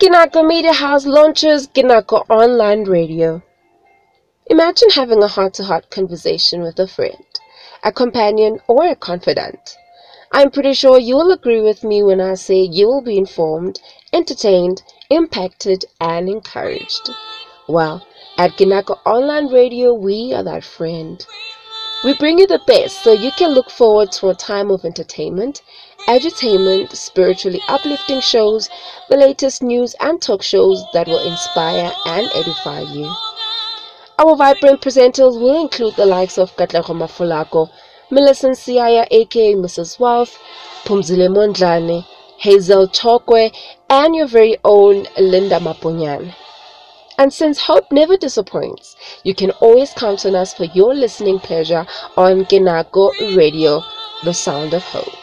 Kinako Media House launches Kinako Online Radio. Imagine having a heart to heart conversation with a friend, a companion, or a confidant. I'm pretty sure you'll agree with me when I say you will be informed, entertained, impacted, and encouraged. Well, at Kinako Online Radio, we are that friend. We bring you the best so you can look forward to a time of entertainment, edutainment, spiritually uplifting shows, the latest news and talk shows that will inspire and edify you. Our vibrant presenters will include the likes of Katlego Mafulako, Millicent Siaya aka Mrs. Wealth, Pumzile Mondlane, Hazel Chokwe, and your very own Linda Mapunyan. And since hope never disappoints, you can always count on us for your listening pleasure on Kinako Radio, the sound of hope.